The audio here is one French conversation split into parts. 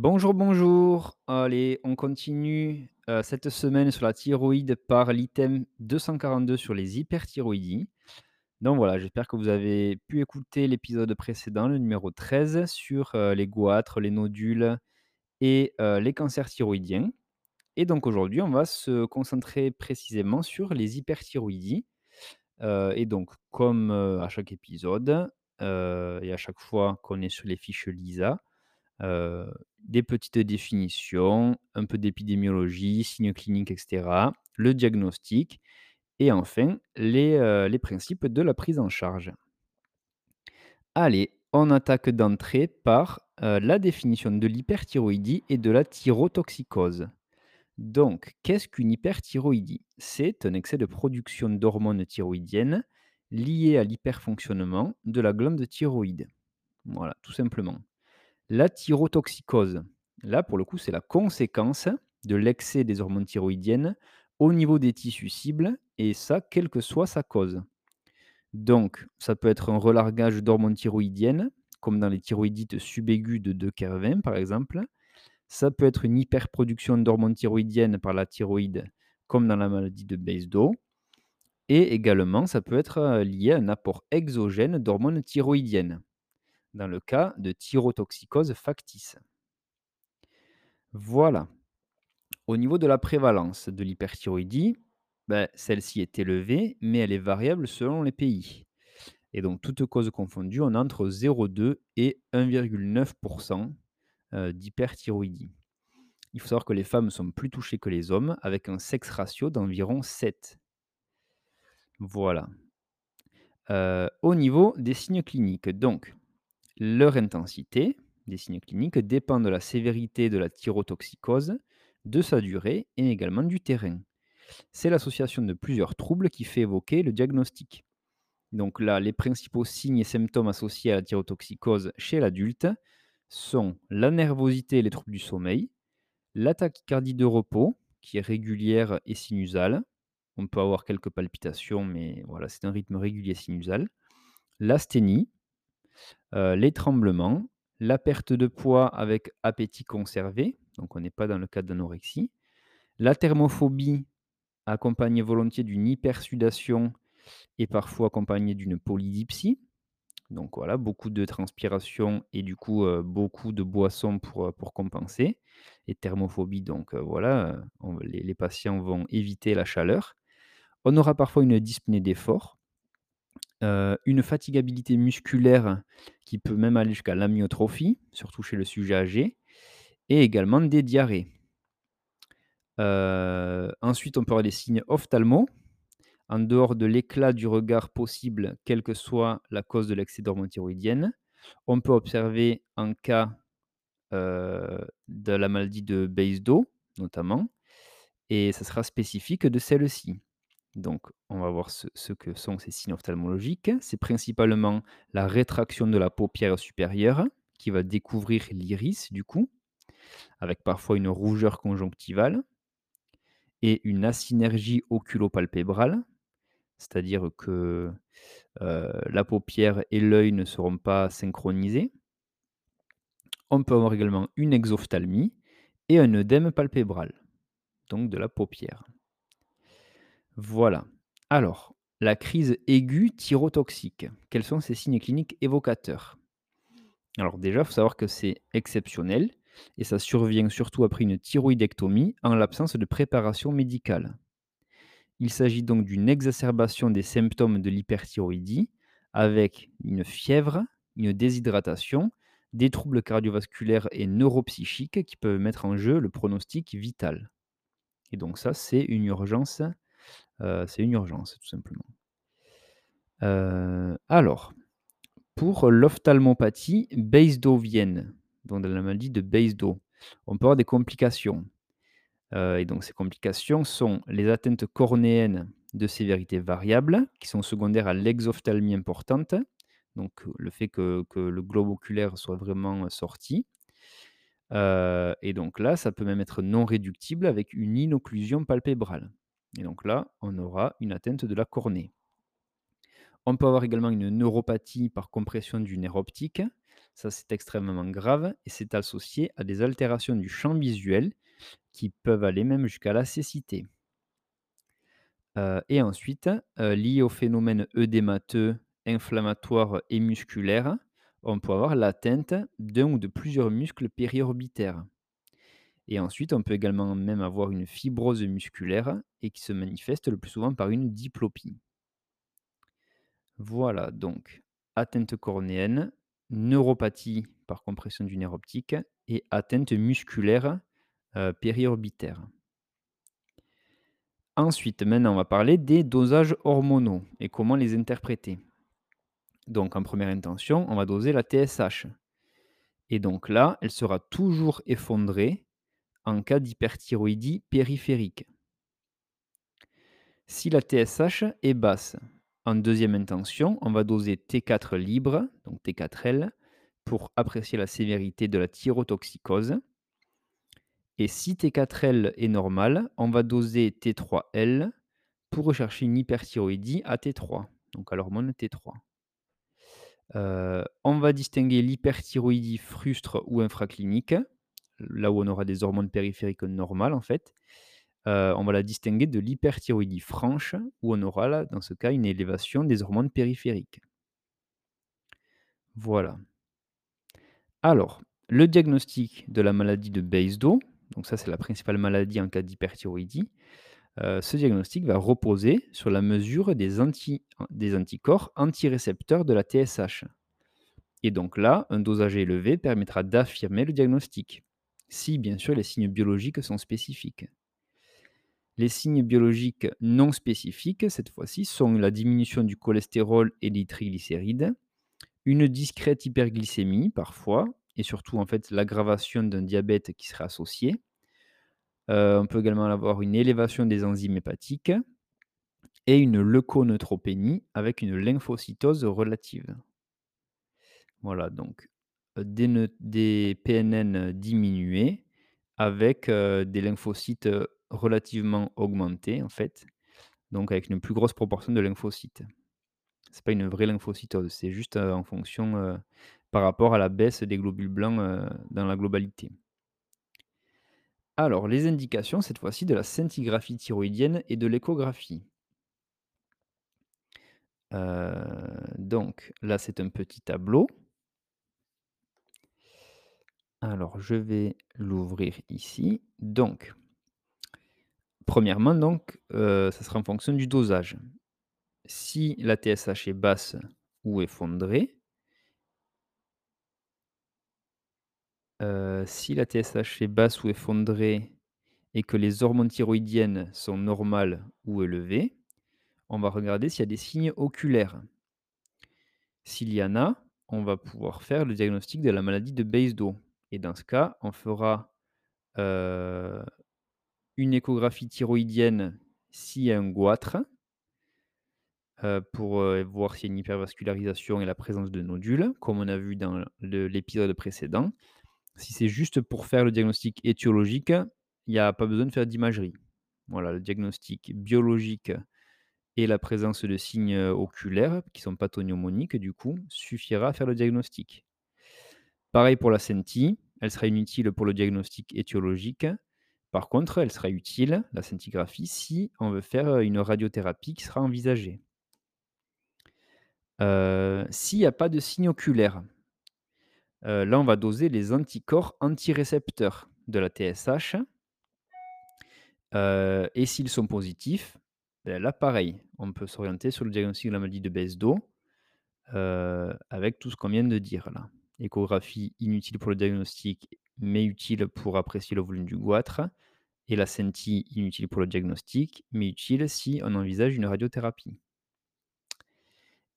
Bonjour, bonjour. Allez, on continue euh, cette semaine sur la thyroïde par l'item 242 sur les hyperthyroïdies. Donc voilà, j'espère que vous avez pu écouter l'épisode précédent, le numéro 13, sur euh, les goitres, les nodules et euh, les cancers thyroïdiens. Et donc aujourd'hui, on va se concentrer précisément sur les hyperthyroïdies. Et donc, comme à chaque épisode, et à chaque fois qu'on est sur les fiches LISA, des petites définitions, un peu d'épidémiologie, signes cliniques et cetera, le diagnostic et enfin les, heu, les principes de la prise en charge. Allez, on attaque d'entrée par, heu, la définition de l'hyperthyroïdie et de la thyrotoxicose. Donc, qu'est-ce qu'une hyperthyroïdie? C'est un excès de production d'hormones thyroïdiennes liées à l'hyperfonctionnement de la glande thyroïde. Voilà, tout simplement. La thyrotoxicose, là, pour le coup, c'est la conséquence de l'excès des hormones thyroïdiennes au niveau des tissus cibles et ça, quelle que soit sa cause. Donc, ça peut être un relargage d'hormones thyroïdiennes, comme dans les thyroïdites subaiguës de De Kervin, par exemple. Ça peut être une hyperproduction d'hormones thyroïdiennes par la thyroïde, comme dans la maladie de Basedow. Et également, ça peut être euh, lié à un apport exogène d'hormones thyroïdiennes, dans le cas de thyrotoxicose factice. Voilà. Au niveau de la prévalence de l'hyperthyroïdie, ben, celle-ci est élevée, mais elle est variable selon les pays. Et donc, toutes causes confondues, on a entre 0,2 et 1,9% euh, d'hyperthyroïdie. Il faut savoir que les femmes sont plus touchées que les hommes, avec un sexe ratio d'environ 7. Voilà. Euh, au niveau des signes cliniques, donc, leur intensité des signes cliniques dépend de la sévérité de la thyrotoxicose, de sa durée et également du terrain. C'est l'association de plusieurs troubles qui fait évoquer le diagnostic. Donc là, les principaux signes et symptômes associés à la thyrotoxicose chez l'adulte sont la nervosité et les troubles du sommeil, la tachycardie de repos, qui est régulière et sinusale. On peut avoir quelques palpitations, mais voilà, c'est un rythme régulier sinusal. L'asthénie, les tremblements, la perte de poids avec appétit conservé, donc on n'est pas dans le cas d'anorexie, la thermophobie accompagnée volontiers d'une hypersudation et parfois accompagnée d'une polydipsie. Donc voilà, beaucoup de transpiration et du coup beaucoup de boissons pour, compenser. Et thermophobie, donc voilà, les, les patients vont éviter la chaleur. On aura parfois une dyspnée d'effort, euh, une fatigabilité musculaire qui peut même aller jusqu'à l'amyotrophie, surtout chez le sujet âgé, et également des diarrhées. Euh, ensuite, on peut avoir des signes ophtalmo, en dehors de l'éclat du regard possible, quelle que soit la cause de l'excès d'hormones. On peut observer en cas euh, de la maladie de Basedow, notamment, et ça sera spécifique de celle-ci. Donc, on va voir ce, que sont ces signes ophtalmologiques. C'est principalement la rétraction de la paupière supérieure qui va découvrir l'iris, du coup, avec parfois une rougeur conjonctivale et une asynergie oculopalpébrale, c'est-à-dire que euh, la paupière et l'œil ne seront pas synchronisés. On peut avoir également une exophthalmie et un œdème palpébral, donc de la paupière. Voilà. Alors, la crise aiguë thyrotoxique. Quels sont ces signes cliniques évocateurs? Alors déjà, il faut savoir que c'est exceptionnel et ça survient surtout après une thyroïdectomie en l'absence de préparation médicale. Il s'agit donc d'une exacerbation des symptômes de l'hyperthyroïdie avec une fièvre, une déshydratation, des troubles cardiovasculaires et neuropsychiques qui peuvent mettre en jeu le pronostic vital. Et donc ça, c'est une urgence, c'est une urgence tout simplement. Alors, pour l'ophtalmopathie basedowienne, donc la maladie de Basedow, on peut avoir des complications. Et donc ces complications sont les atteintes cornéennes de sévérité variable, qui sont secondaires à l'exophthalmie importante, donc le fait que, le globe oculaire soit vraiment sorti. Et donc là, ça peut même être non réductible avec une inocclusion palpébrale. Et donc là, on aura une atteinte de la cornée. On peut avoir également une neuropathie par compression du nerf optique. Ça, c'est extrêmement grave et c'est associé à des altérations du champ visuel qui peuvent aller même jusqu'à la cécité. Heu et ensuite, heu, lié au phénomène œdémateux, inflammatoire et musculaire, on peut avoir l'atteinte d'un ou de plusieurs muscles périorbitaires. Et ensuite, on peut également même avoir une fibrose musculaire et qui se manifeste le plus souvent par une diplopie. Voilà donc atteinte cornéenne, neuropathie par compression du nerf optique et atteinte musculaire, heu, périorbitaire. Ensuite, maintenant, on va parler des dosages hormonaux et comment les interpréter. Donc, en première intention, on va doser la TSH. Et donc là, elle sera toujours effondrée en cas d'hyperthyroïdie périphérique. Si la TSH est basse, en deuxième intention, on va doser T4 libre, donc T4L, pour apprécier la sévérité de la thyrotoxicose. Et si T4L est normal, on va doser T3L pour rechercher une hyperthyroïdie à T3, donc à l'hormone T3. Euh, on va distinguer l'hyperthyroïdie frustre ou infraclinique, là où on aura des hormones périphériques normales en fait. Euh, on va la distinguer de l'hyperthyroïdie franche, où on aura dans ce cas, une élévation des hormones périphériques. Voilà. Alors, le diagnostic de la maladie de Basedow, donc ça c'est la principale maladie en cas d'hyperthyroïdie, euh, ce diagnostic va reposer sur la mesure des, anti, des anticorps antirécepteurs de la TSH. Et donc là, un dosage élevé permettra d'affirmer le diagnostic, si bien sûr les signes biologiques sont spécifiques. Les signes biologiques non spécifiques, cette fois-ci, sont la diminution du cholestérol et des triglycérides, une discrète hyperglycémie parfois, et surtout en fait l'aggravation d'un diabète qui serait associé. Euh, on peut également avoir une élévation des enzymes hépatiques et une leuconeutropénie avec une lymphocytose relative. Voilà, donc euh, des, PNN diminués avec euh, des lymphocytes relativement augmentés, en fait, donc avec une plus grosse proportion de lymphocytes. C'est pas une vraie lymphocytose, c'est juste en fonction par rapport à la baisse des globules blancs dans la globalité. Alors, les indications, cette fois-ci, de la scintigraphie thyroïdienne et de l'échographie. donc là, c'est un petit tableau. Alors, je vais l'ouvrir ici. Donc, premièrement, donc, ça sera en fonction du dosage. Si la TSH est basse ou effondrée, si la TSH est basse ou effondrée et que les hormones thyroïdiennes sont normales ou élevées, on va regarder s'il y a des signes oculaires. S'il y en a, on va pouvoir faire le diagnostic de la maladie de Basedow. Et dans ce cas, on fera une échographie thyroïdienne s'il y a un goitre, pour voir s'il y a une hypervascularisation et la présence de nodules, comme on a vu dans l'épisode précédent. Si c'est juste pour faire le diagnostic étiologique, il n'y a pas besoin de faire d'imagerie. Voilà, le diagnostic biologique et la présence de signes oculaires, qui sont pathognomoniques, du coup, suffira à faire le diagnostic. Pareil pour la senti, elle sera inutile pour le diagnostic étiologique. Par contre, elle sera utile, la scintigraphie, si on veut faire une radiothérapie qui sera envisagée. Euh, s'il n'y a pas de signe oculaire, euh, là, on va doser les anticorps antirécepteurs de la TSH. Euh, et s'ils sont positifs, ben là, pareil, on peut s'orienter sur le diagnostic de la maladie de baisse d'eau avec tout ce qu'on vient de dire là. Échographie inutile pour le diagnostic, mais utile pour apprécier le volume du goitre. Et la senti inutile pour le diagnostic, mais utile si on envisage une radiothérapie.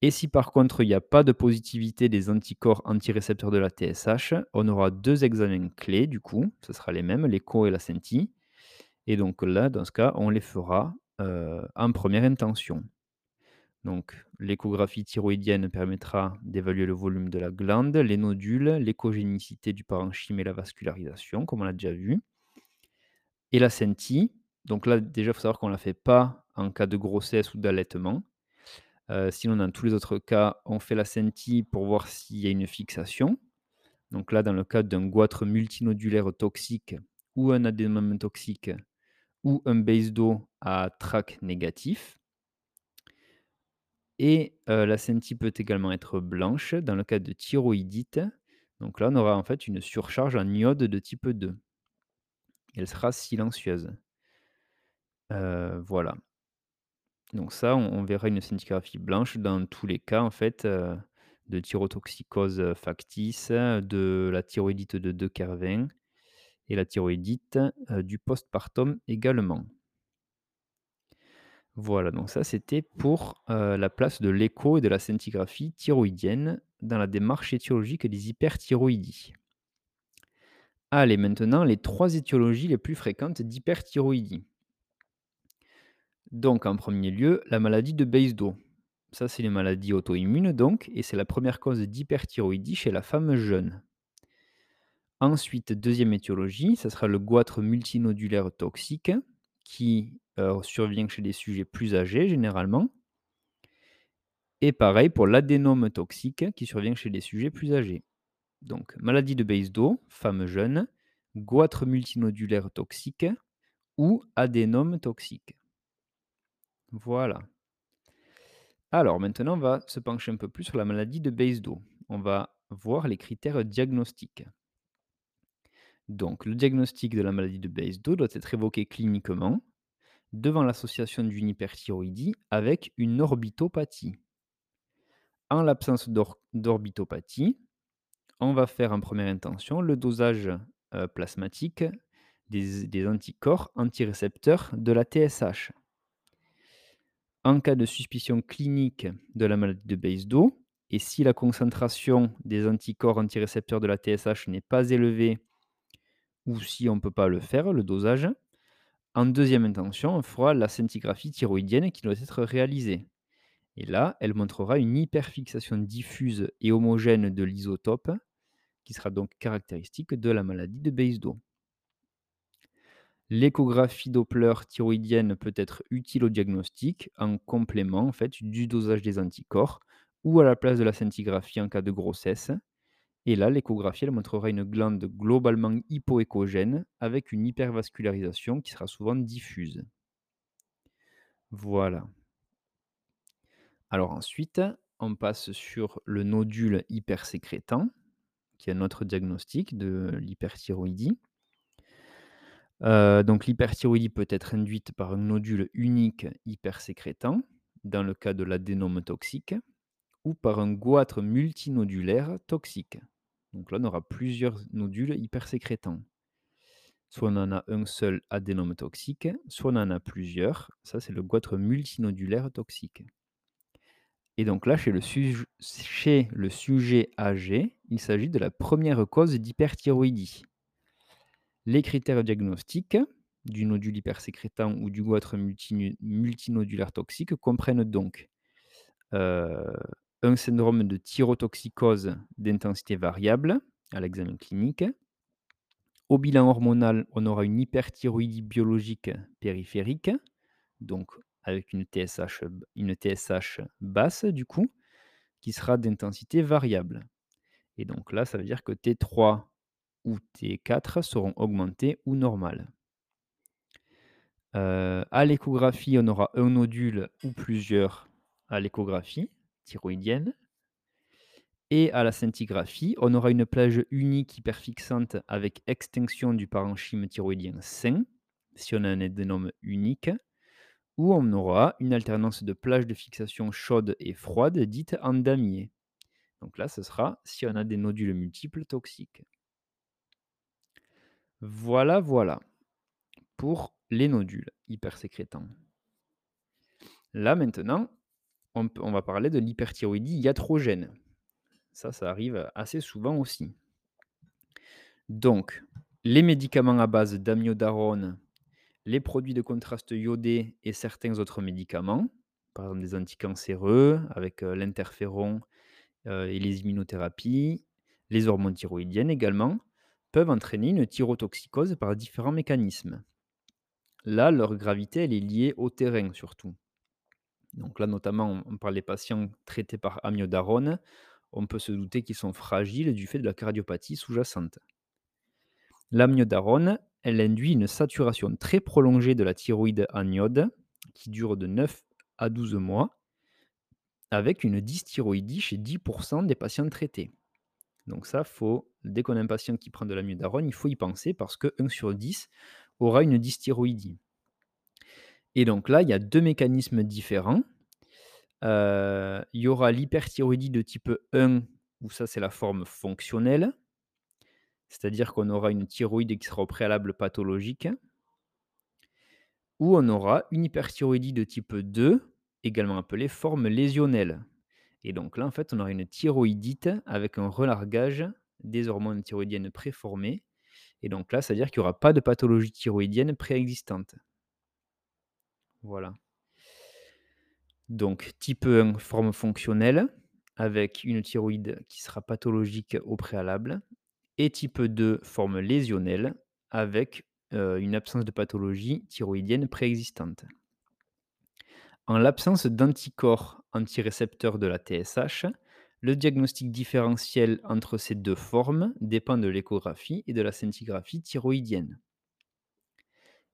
Et si par contre il n'y a pas de positivité des anticorps antirécepteurs de la TSH, on aura deux examens clés du coup, ce sera les mêmes, l'écho et la senti. Et donc là, dans ce cas, on les fera euh, en première intention. Donc l'échographie thyroïdienne permettra d'évaluer le volume de la glande, les nodules, l'échogénicité du parenchyme et la vascularisation, comme on l'a déjà vu. Et la senti, donc là déjà il faut savoir qu'on ne la fait pas en cas de grossesse ou d'allaitement. Euh, sinon, dans tous les autres cas, on fait la senti pour voir s'il y a une fixation. Donc là, dans le cadre d'un goitre multinodulaire toxique ou un adénome toxique ou un base d'eau à trac négatif. Et la scintille peut également être blanche dans le cas de thyroïdite. Donc là, on aura en fait une surcharge en iode de type 2. Elle sera silencieuse. Voilà. Donc ça, on, verra une scintigraphie blanche dans tous les cas en fait de thyrotoxicose factice, de la thyroïdite de De Kervin et la thyroïdite du postpartum également. Voilà, donc ça c'était pour la place de l'écho et de la scintigraphie thyroïdienne dans la démarche étiologique des hyperthyroïdies. Allez, maintenant les trois étiologies les plus fréquentes d'hyperthyroïdie. Donc en premier lieu, la maladie de Basedow. Ça c'est les maladies auto-immunes donc, et c'est la première cause d'hyperthyroïdie chez la femme jeune. Ensuite, deuxième étiologie, ça sera le goitre multinodulaire toxique qui survient chez des sujets plus âgés généralement. Et pareil pour l'adénome toxique qui survient chez des sujets plus âgés. Donc, maladie de Basedow, femme jeune, goitre multinodulaire toxique ou adénome toxique. Voilà. Alors maintenant, on va se pencher un peu plus sur la maladie de Basedow. On va voir les critères diagnostiques. Donc, le diagnostic de la maladie de Basedow doit être évoqué cliniquement devant l'association d'une hyperthyroïdie avec une orbitopathie. En l'absence d'orbitopathie, on va faire en première intention le dosage euh, plasmatique des, anticorps antirécepteurs de la TSH. En cas de suspicion clinique de la maladie de Basedow, et si la concentration des anticorps antirécepteurs de la TSH n'est pas élevée ou si on ne peut pas le faire, le dosage. En deuxième intention, on fera la scintigraphie thyroïdienne qui doit être réalisée. Et là, elle montrera une hyperfixation diffuse et homogène de l'isotope, qui sera donc caractéristique de la maladie de Basedow. L'échographie Doppler thyroïdienne peut être utile au diagnostic en complément en fait, du dosage des anticorps ou à la place de la scintigraphie en cas de grossesse, et là, l'échographie, elle montrera une glande globalement hypoéchogène avec une hypervascularisation qui sera souvent diffuse. Voilà. Alors ensuite, on passe sur le nodule hypersécrétant, qui est notre diagnostic de l'hyperthyroïdie. Euh, donc l'hyperthyroïdie peut être induite par un nodule unique hypersécrétant, dans le cas de l'adénome toxique, ou par un goitre multinodulaire toxique. Donc là, on aura plusieurs nodules hypersécrétants. Soit on en a un seul adénome toxique, soit on en a plusieurs. Ça, c'est le goitre multinodulaire toxique. Et donc là, chez le, sujet âgé, il s'agit de la première cause d'hyperthyroïdie. Les critères diagnostiques du nodule hypersécrétant ou du goitre multinodulaire toxique comprennent donc euh, un syndrome de thyrotoxicose d'intensité variable à l'examen clinique. Au bilan hormonal, on aura une hyperthyroïdie biologique périphérique, donc avec une TSH, basse du coup, qui sera d'intensité variable. Et donc là, ça veut dire que T3 ou T4 seront augmentés ou normales. Euh, à l'échographie, on aura un nodule ou plusieurs à l'échographie thyroïdienne. Et à la scintigraphie, on aura une plage unique hyperfixante avec extinction du parenchyme thyroïdien sain, si on a un adénome unique, ou on aura une alternance de plages de fixation chaude et froide dite en damier. Donc là, ce sera si on a des nodules multiples toxiques. Voilà, voilà, pour les nodules hypersécrétants. Là maintenant, on, va parler de l'hyperthyroïdie iatrogène. Ça, ça arrive assez souvent aussi. Donc, les médicaments à base d'amiodarone, les produits de contraste iodé et certains autres médicaments, par exemple des anticancéreux avec euh, l'interféron euh, et les immunothérapies, les hormones thyroïdiennes également, peuvent entraîner une thyrotoxicose par différents mécanismes. Là, leur gravité, elle est liée au terrain surtout. Donc là, notamment, on parle des patients traités par amiodarone. on peut se douter qu'ils sont fragiles du fait de la cardiopathie sous-jacente. L'amiodarone, elle induit une saturation très prolongée de la thyroïde en iode, qui dure de 9 à 12 mois, avec une dysthyroïdie chez 10% des patients traités. Donc ça, faut, dès qu'on a un patient qui prend de l'amiodarone, il faut y penser parce que 1 sur 10 aura une dysthyroïdie. Et donc là, il y a deux mécanismes différents. Euh, il y aura l'hyperthyroïdie de type 1, où ça c'est la forme fonctionnelle, c'est-à-dire qu'on aura une thyroïde qui sera au préalable pathologique, ou on aura une hyperthyroïdie de type 2, également appelée forme lésionnelle. Et donc là, en fait, on aura une thyroïdite avec un relargage des hormones thyroïdiennes préformées. Et donc là, c'est-à-dire qu'il n'y aura pas de pathologie thyroïdienne préexistante. Voilà. Donc, type 1, forme fonctionnelle, avec une thyroïde qui sera pathologique au préalable. Et type 2, forme lésionnelle, avec euh, une absence de pathologie thyroïdienne préexistante. En l'absence d'anticorps antirécepteurs de la TSH, le diagnostic différentiel entre ces deux formes dépend de l'échographie et de la scintigraphie thyroïdienne.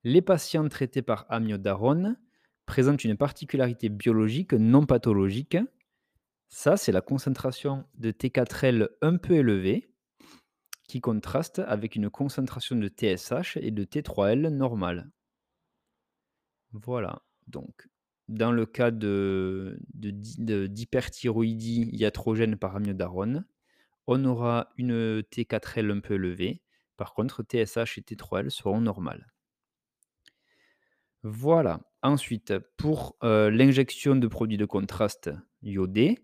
Les patients traités par amiodarone présentent une particularité biologique non pathologique. Ça, c'est la concentration de T4L un peu élevée, qui contraste avec une concentration de TSH et de T3L normale. Voilà, donc dans le cas de, d'hyperthyroïdie iatrogène par amiodarone, on aura une T4L un peu élevée. Par contre, TSH et T3L seront normales. Voilà. Ensuite, pour euh, l'injection de produits de contraste iodés,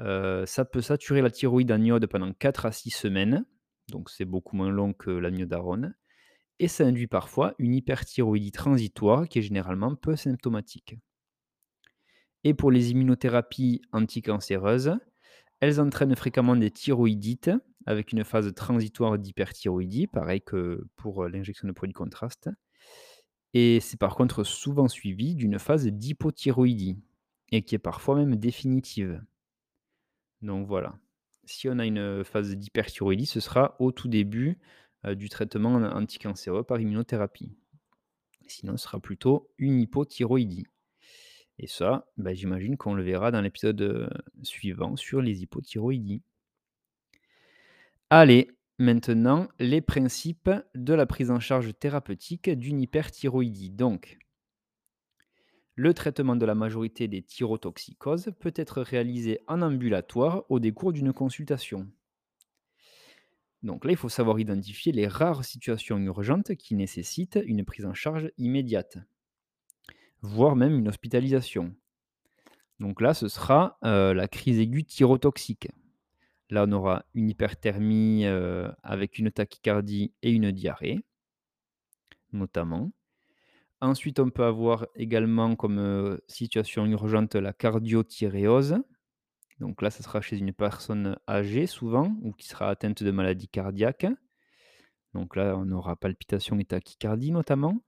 euh, ça peut saturer la thyroïde en pendant 4 à 6 semaines, donc c'est beaucoup moins long que l'amiodarone, et ça induit parfois une hyperthyroïdie transitoire qui est généralement peu symptomatique. Et pour les immunothérapies anticancéreuses, elles entraînent fréquemment des thyroïdites avec une phase transitoire d'hyperthyroïdie, pareil que pour l'injection de produits de contraste. Et c'est par contre souvent suivi d'une phase d'hypothyroïdie, et qui est parfois même définitive. Donc voilà. Si on a une phase d'hyperthyroïdie, ce sera au tout début euh, du traitement anticancéreux par immunothérapie. Sinon, ce sera plutôt une hypothyroïdie. Et ça, bah, j'imagine qu'on le verra dans l'épisode euh, suivant sur les hypothyroïdies. Allez, Maintenant, les principes de la prise en charge thérapeutique d'une hyperthyroïdie. Donc, le traitement de la majorité des thyrotoxicoses peut être réalisé en ambulatoire au décours d'une consultation. Donc là, il faut savoir identifier les rares situations urgentes qui nécessitent une prise en charge immédiate, voire même une hospitalisation. Donc là, ce sera euh, la crise aiguë thyrotoxique. Là, on aura une hyperthermie euh, avec une tachycardie et une diarrhée, notamment. Ensuite, on peut avoir également comme euh, situation urgente la cardiothyréose. Donc là, ce sera chez une personne âgée souvent ou qui sera atteinte de maladie cardiaque. Donc là, on aura palpitation et tachycardie notamment.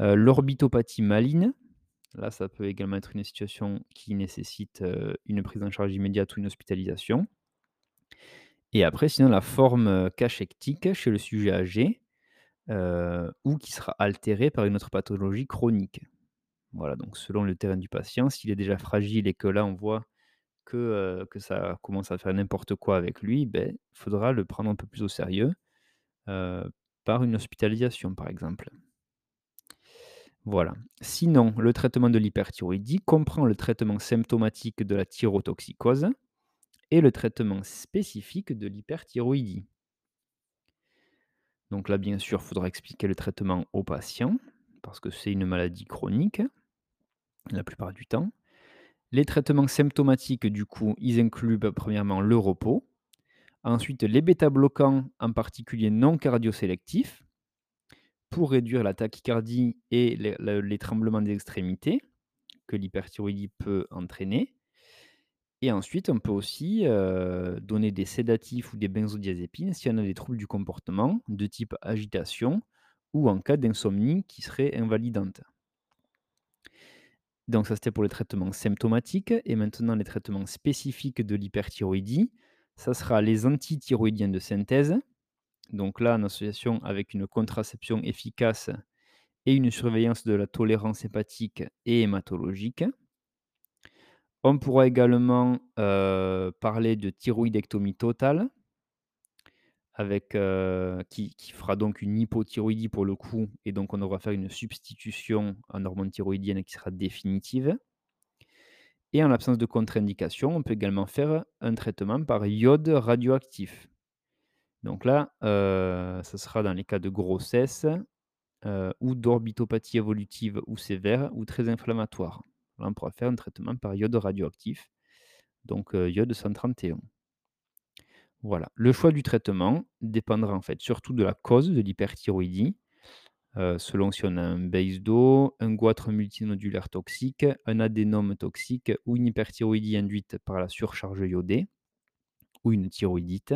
Euh, l'orbitopathie maligne. Là, ça peut également être une situation qui nécessite une prise en charge immédiate ou une hospitalisation. Et après, sinon, la forme cachectique chez le sujet âgé ou qui sera altérée par une autre pathologie chronique. Voilà, donc selon le terrain du patient, s'il est déjà fragile et que là, on voit que, ça commence à faire n'importe quoi avec lui, il ben, faudra le prendre un peu plus au sérieux par une hospitalisation, par exemple. Voilà. Sinon, le traitement de l'hyperthyroïdie comprend le traitement symptomatique de la thyrotoxicose, et le traitement spécifique de l'hyperthyroïdie. Donc là, bien sûr, il faudra expliquer le traitement aux patients, parce que c'est une maladie chronique, la plupart du temps. Les traitements symptomatiques, du coup, ils incluent bah, premièrement le repos, ensuite les bêta-bloquants, en particulier non cardiosélectifs, pour réduire la tachycardie et les, les tremblements des extrémités que l'hyperthyroïdie peut entraîner. Et ensuite, on peut aussi donner des sédatifs ou des benzodiazépines si on a des troubles du comportement de type agitation ou en cas d'insomnie qui serait invalidante. Donc ça, c'était pour les traitements symptomatiques et maintenant les traitements spécifiques de l'hyperthyroïdie, ça sera les antithyroïdiens de synthèse. Donc là, en association avec une contraception efficace et une surveillance de la tolérance hépatique et hématologique. On pourra également, parler de thyroïdectomie totale qui fera donc une hypothyroïdie pour le coup et donc on devra faire une substitution en hormones thyroïdiennes qui sera définitive. Et en l'absence de contre-indication, on peut également faire un traitement par iode radioactif. Donc là, ce sera dans les cas de grossesse, ou d'orbitopathie évolutive ou sévère ou très inflammatoire. On pourra faire un traitement par iode radioactif, donc heu, iode 131. Voilà. Le choix du traitement dépendra en fait surtout de la cause de l'hyperthyroïdie, heu, selon si on a un BASE-DO, un goitre multinodulaire toxique, un adénome toxique ou une hyperthyroïdie induite par la surcharge iodée ou une thyroïdite.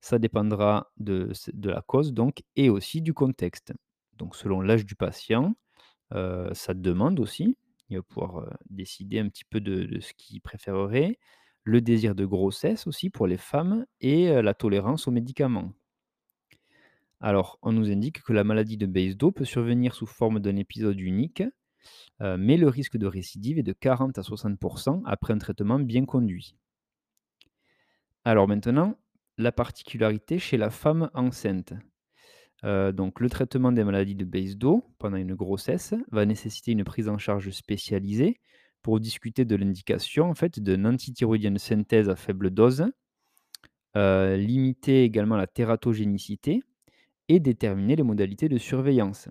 Ça dépendra de la cause donc et aussi du contexte. Donc selon l'âge du patient, heu, sa demande aussi, il va pouvoir, décider un petit peu de ce qu'il préférerait. Le désir de grossesse aussi pour les femmes et la tolérance aux médicaments. Alors, on nous indique que la maladie de Basedow peut survenir sous forme d'un épisode unique, mais le risque de récidive est de 40 à 60% après un traitement bien conduit. Alors maintenant, la particularité chez la femme enceinte. Heu, donc le traitement des maladies de Basedow pendant une grossesse va nécessiter une prise en charge spécialisée pour discuter de l'indication en fait d'un antithyroïdien de synthèse à faible dose, heu, limiter également la tératogénicité et déterminer les modalités de surveillance.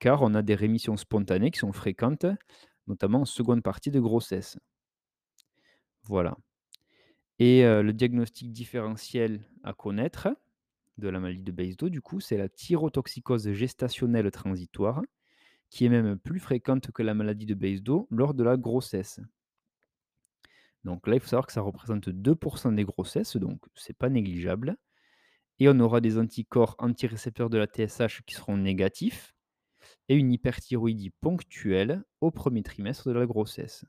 Car on a des rémissions spontanées qui sont fréquentes, notamment en seconde partie de grossesse. Voilà et heu, le diagnostic différentiel à connaître de la maladie de Basedow, du coup, c'est la thyrotoxicose gestationnelle transitoire, qui est même plus fréquente que la maladie de Basedow lors de la grossesse. Donc là, il faut savoir que ça représente 2% des grossesses, donc c'est pas négligeable et on aura des anticorps antirécepteurs de la TSH qui seront négatifs et une hyperthyroïdie ponctuelle au premier trimestre de la grossesse.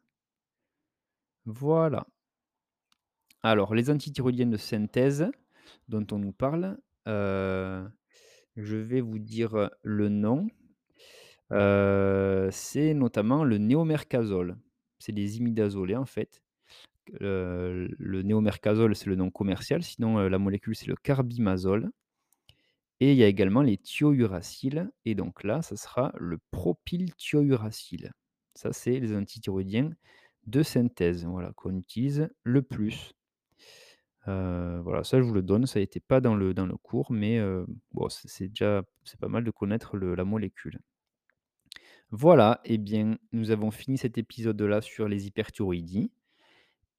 Voilà. Alors les antithyroïdiennes de synthèse dont on nous parle, je vais vous dire, le nom. C'est notamment le néomercazole. C'est des imidazolés en fait. Le néomercazole, c'est le nom commercial, sinon, la molécule, c'est le carbimazole et il y a également les thiouracils et donc là, ça sera le propylthiouracil. Ça, c'est les antithyroïdiens de synthèse, voilà, qu'on utilise le plus. Heu, voilà, ça je vous le donne, ça n'était pas dans le cours, mais bon, c'est déjà c'est pas mal de connaître la molécule. Voilà, et bien, nous avons fini cet épisode-là sur les hyperthyroïdies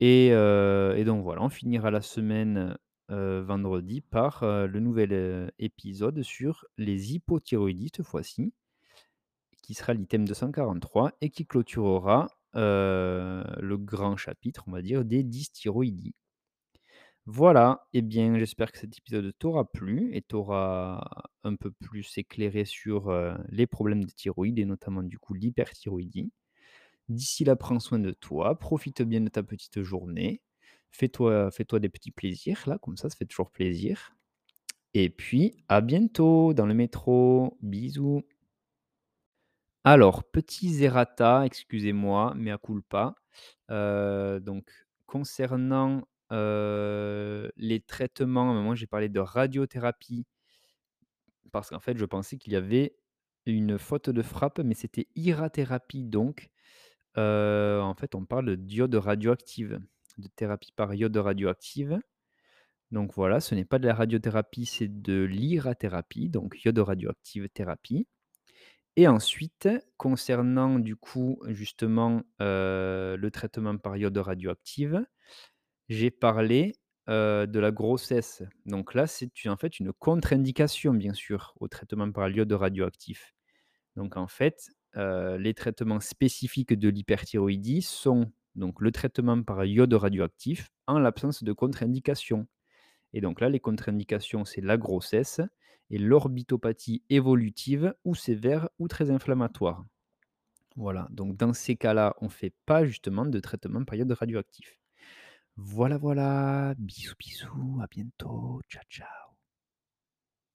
et et donc voilà, on finira la semaine, vendredi par, le nouvel, épisode sur les hypothyroïdies cette fois-ci, qui sera l'item 243 et qui clôturera, le grand chapitre, on va dire, des dysthyroïdies. Voilà, et bien, j'espère que cet épisode t'aura plu et t'aura un peu plus éclairé sur, les problèmes de thyroïde et notamment, du coup, l'hyperthyroïdie. D'ici là, prends soin de toi, profite bien de ta petite journée, fais-toi fais-toi des petits plaisirs là, comme ça, ça fait toujours plaisir et puis à bientôt dans le métro. Bisous. Alors, petits errata, excusez-moi, mea culpa. Heu, donc concernant, heu, les traitements, moment j'ai parlé de radiothérapie parce qu'en fait je pensais qu'il y avait une faute de frappe, mais c'était irathérapie donc. Heu, en fait on parle d'iode radioactive, de thérapie par iode radioactive. Donc voilà, ce n'est pas de la radiothérapie, c'est de l'irathérapie, donc iode radioactive thérapie. Et ensuite, concernant du coup justement, heu, le traitement par iode radioactive, j'ai parlé, de la grossesse. Donc là, c'est en fait une contre-indication bien sûr au traitement par l'iode radioactif. Donc en fait, les traitements spécifiques de l'hyperthyroïdie sont donc le traitement par iode radioactif en l'absence de contre-indication. Et donc là, les contre-indications, c'est la grossesse et l'orbitopathie évolutive ou sévère ou très inflammatoire. Voilà, donc dans ces cas-là, on fait pas justement de traitement période radioactif. Voilà, voilà, bisous, bisous, à bientôt, ciao, ciao.